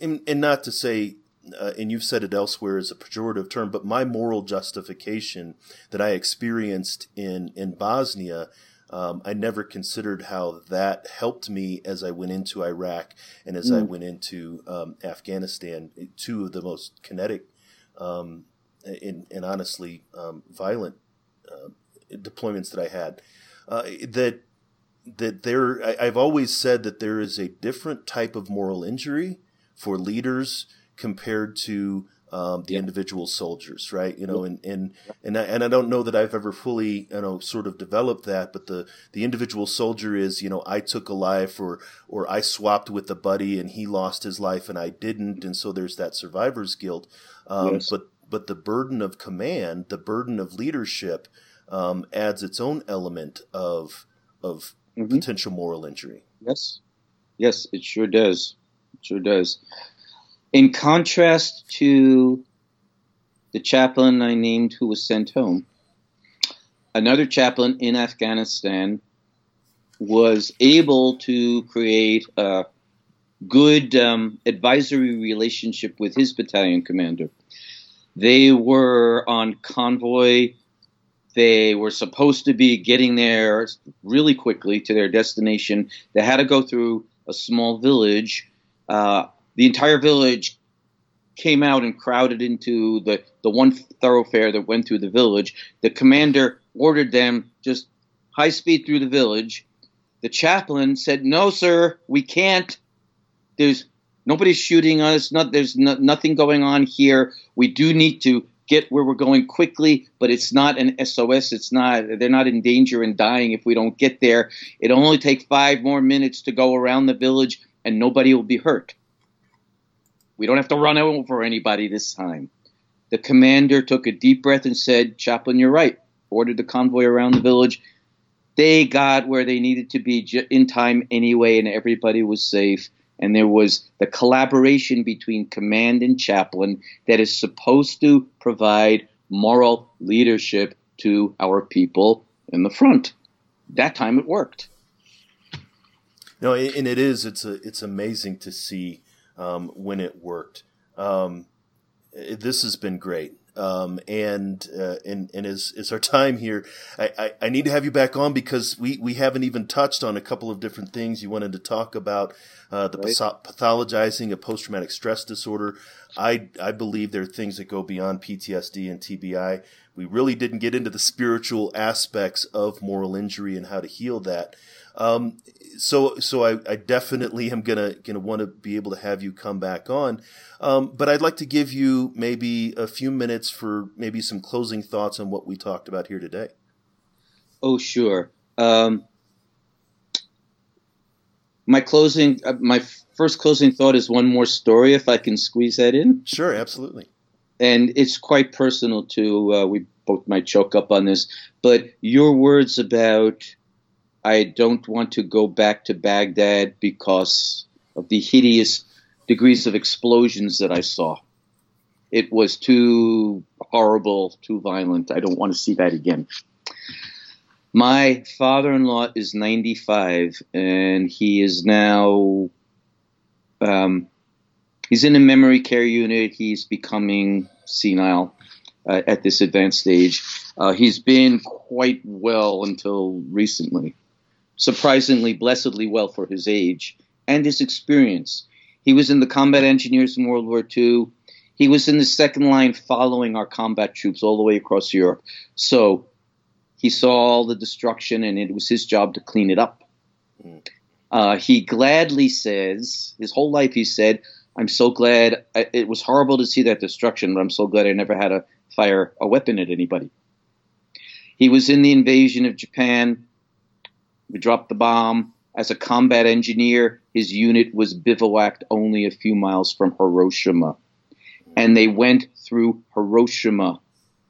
Speaker 1: and, and not to say uh, and you've said it elsewhere as a pejorative term, but my moral justification that I experienced in in Bosnia, um, I never considered how that helped me as I went into Iraq and as mm. I went into um, Afghanistan, two of the most kinetic um, and, and, honestly um, violent uh, deployments that I had. Uh, that that there, I, I've always said that there is a different type of moral injury for leaders compared to um, the individual soldiers, right? You know, and and and I, and I don't know that I've ever fully, you know, sort of developed that. But the the individual soldier is, you know, I took a life, or or I swapped with a buddy and he lost his life and I didn't, and so there's that survivor's guilt. Um, yes. But but the burden of command, the burden of leadership, um, adds its own element of of mm-hmm. potential moral injury.
Speaker 2: Yes, yes, it sure does. It sure does. In contrast to the chaplain I named who was sent home, another chaplain in Afghanistan was able to create a good um, advisory relationship with his battalion commander. They were on convoy. They were supposed to be getting there really quickly to their destination. They had to go through a small village. Uh, the entire village came out and crowded into the, the one thoroughfare that went through the village. The commander ordered them just high speed through the village. The chaplain said, No, sir, we can't. There's Nobody's shooting us. Not, there's no, nothing going on here. We do need to get where we're going quickly, but it's not an SOS. It's not. They're not in danger and dying if we don't get there. It'll only take five more minutes to go around the village, and nobody will be hurt. We don't have to run over anybody this time. The commander took a deep breath and said, "Chaplain, you're right." Ordered the convoy around the village. They got where they needed to be in time anyway, and everybody was safe and there was the collaboration between command and chaplain that is supposed to provide moral leadership to our people in the front. That time it worked.
Speaker 1: No, and it is. It's a, it's amazing to see um, when it worked. Um, this has been great. Um, and, uh, and, and as, as our time here, I, I, I, need to have you back on because we, we haven't even touched on a couple of different things you wanted to talk about, uh, the right. pathologizing of post-traumatic stress disorder. I, I believe there are things that go beyond PTSD and TBI. We really didn't get into the spiritual aspects of moral injury and how to heal that. Um, so so I, I, definitely am gonna gonna want to be able to have you come back on, um, but I'd like to give you maybe a few minutes for maybe some closing thoughts on what we talked about here today.
Speaker 2: Oh sure. Um, my closing, uh, my first closing thought is one more story, if I can squeeze that in.
Speaker 1: Sure, absolutely.
Speaker 2: And it's quite personal too. Uh, we both might choke up on this, but your words about I don't want to go back to Baghdad because of the hideous degrees of explosions that I saw. It was too horrible, too violent. I don't want to see that again. My father in law is 95 and he is now, um, he's in a memory care unit. He's becoming senile uh, at this advanced stage. Uh, he's been quite well until recently surprisingly, blessedly well for his age and his experience. He was in the combat engineers in World War II. He was in the second line following our combat troops all the way across Europe. So he saw all the destruction, and it was his job to clean it up. Mm. Uh, he gladly says, his whole life, he said, I'm so glad. I, it was horrible to see that destruction, but I'm so glad I never had to fire a weapon at anybody. He was in the invasion of Japan. We dropped the bomb. As a combat engineer, his unit was bivouacked only a few miles from Hiroshima. And they went through Hiroshima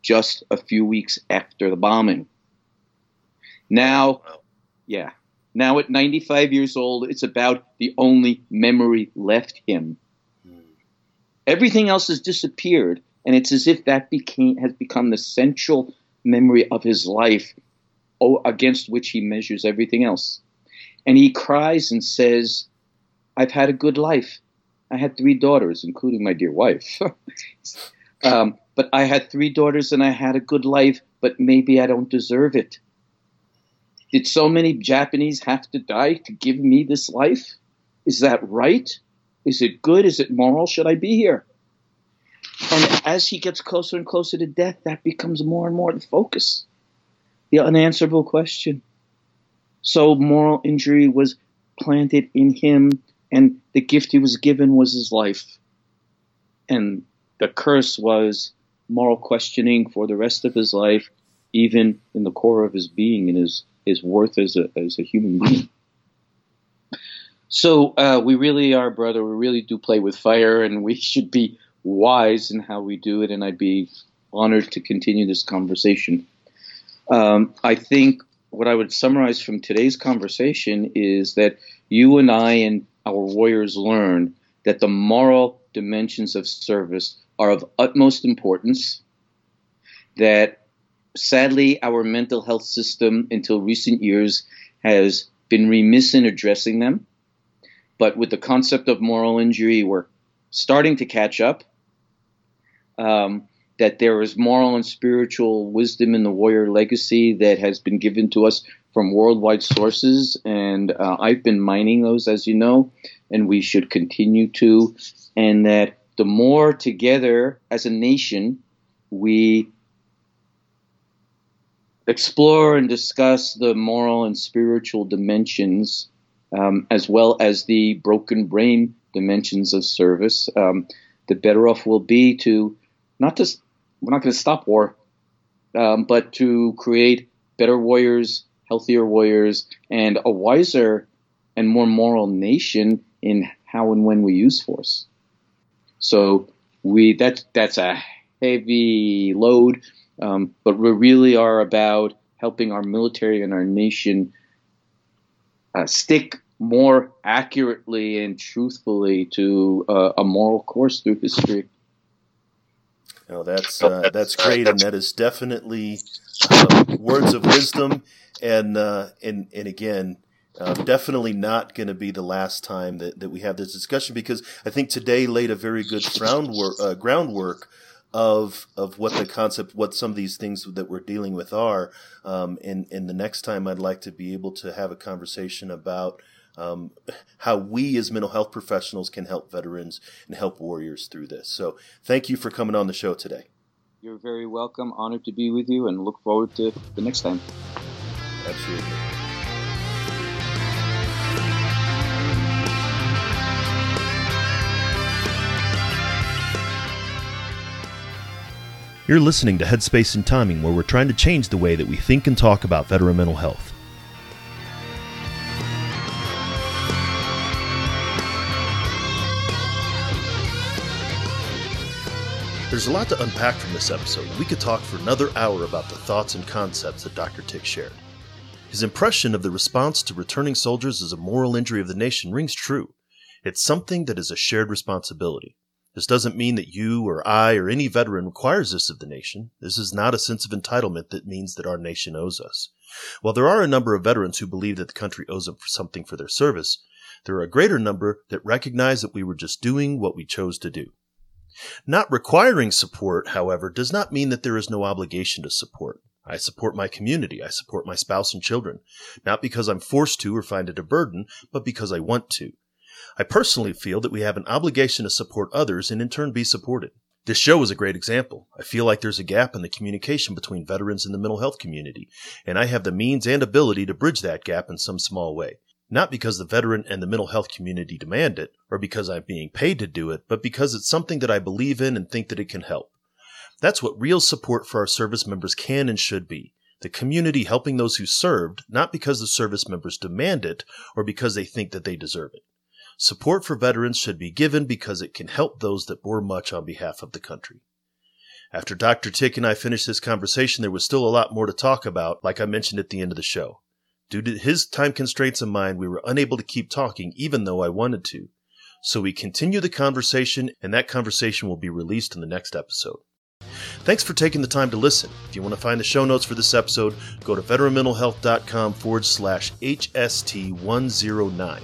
Speaker 2: just a few weeks after the bombing. Now, yeah, now at 95 years old, it's about the only memory left him. Everything else has disappeared, and it's as if that became has become the central memory of his life against which he measures everything else. And he cries and says, I've had a good life. I had three daughters, including my dear wife. um, but I had three daughters and I had a good life, but maybe I don't deserve it. Did so many Japanese have to die to give me this life? Is that right? Is it good? Is it moral? Should I be here? And as he gets closer and closer to death, that becomes more and more the focus the unanswerable question. So moral injury was planted in him, and the gift he was given was his life. And the curse was moral questioning for the rest of his life, even in the core of his being and his, his worth as a, as a human being. So uh, we really are, brother. We really do play with fire, and we should be wise in how we do it. And I'd be honored to continue this conversation. Um, I think what I would summarize from today's conversation is that you and I and our warriors learned that the moral dimensions of service are of utmost importance, that sadly our mental health system until recent years has been remiss in addressing them. But with the concept of moral injury, we're starting to catch up. Um, that there is moral and spiritual wisdom in the warrior legacy that has been given to us from worldwide sources. And uh, I've been mining those, as you know, and we should continue to. And that the more together as a nation we explore and discuss the moral and spiritual dimensions, um, as well as the broken brain dimensions of service, um, the better off we'll be to not just we're not going to stop war, um, but to create better warriors, healthier warriors, and a wiser and more moral nation in how and when we use force. So we that that's a heavy load, um, but we really are about helping our military and our nation uh, stick more accurately and truthfully to uh, a moral course through history.
Speaker 1: No, that's uh, that's great, and that is definitely uh, words of wisdom, and uh, and and again, uh, definitely not going to be the last time that, that we have this discussion because I think today laid a very good groundwork uh, groundwork of of what the concept, what some of these things that we're dealing with are, um, and and the next time I'd like to be able to have a conversation about um, how we as mental health professionals can help veterans and help warriors through this. So thank you for coming on the show today.
Speaker 2: You're very welcome. Honored to be with you and look forward to the next time.
Speaker 1: Absolutely. You're listening to Headspace and Timing, where we're trying to change the way that we think and talk about veteran mental health. There's a lot to unpack from this episode. We could talk for another hour about the thoughts and concepts that Dr. Tick shared. His impression of the response to returning soldiers as a moral injury of the nation rings true. It's something that is a shared responsibility. This doesn't mean that you or I or any veteran requires this of the nation. This is not a sense of entitlement that means that our nation owes us. While there are a number of veterans who believe that the country owes them something for their service, there are a greater number that recognize that we were just doing what we chose to do. Not requiring support, however, does not mean that there is no obligation to support. I support my community. I support my spouse and children, not because I'm forced to or find it a burden, but because I want to. I personally feel that we have an obligation to support others and in turn be supported. This show is a great example. I feel like there's a gap in the communication between veterans and the mental health community, and I have the means and ability to bridge that gap in some small way. Not because the veteran and the mental health community demand it, or because I'm being paid to do it, but because it's something that I believe in and think that it can help. That's what real support for our service members can and should be. The community helping those who served, not because the service members demand it or because they think that they deserve it. Support for veterans should be given because it can help those that bore much on behalf of the country. After Dr. Tick and I finished this conversation, there was still a lot more to talk about, like I mentioned at the end of the show. Due to his time constraints and mine, we were unable to keep talking even though I wanted to. So we continue the conversation, and that conversation will be released in the next episode. Thanks for taking the time to listen. If you want to find the show notes for this episode, go to veteranmentalhealth.com forward slash HST109.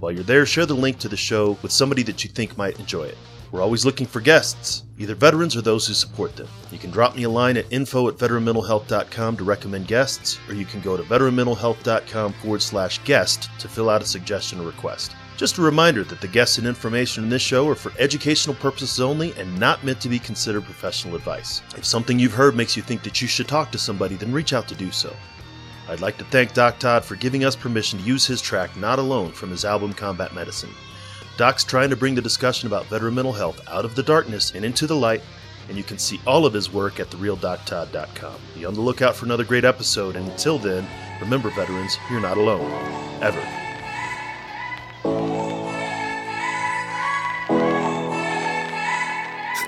Speaker 1: While you're there, share the link to the show with somebody that you think might enjoy it. We're always looking for guests, either veterans or those who support them. You can drop me a line at info at veteranmentalhealth.com to recommend guests, or you can go to veteranmentalhealth.com forward slash guest to fill out a suggestion or request. Just a reminder that the guests and information in this show are for educational purposes only and not meant to be considered professional advice. If something you've heard makes you think that you should talk to somebody, then reach out to do so. I'd like to thank Doc Todd for giving us permission to use his track Not Alone from his album Combat Medicine. Doc's trying to bring the discussion about veteran mental health out of the darkness and into the light, and you can see all of his work at therealdoctodd.com. Be on the lookout for another great episode, and until then, remember, veterans, you're not alone. Ever.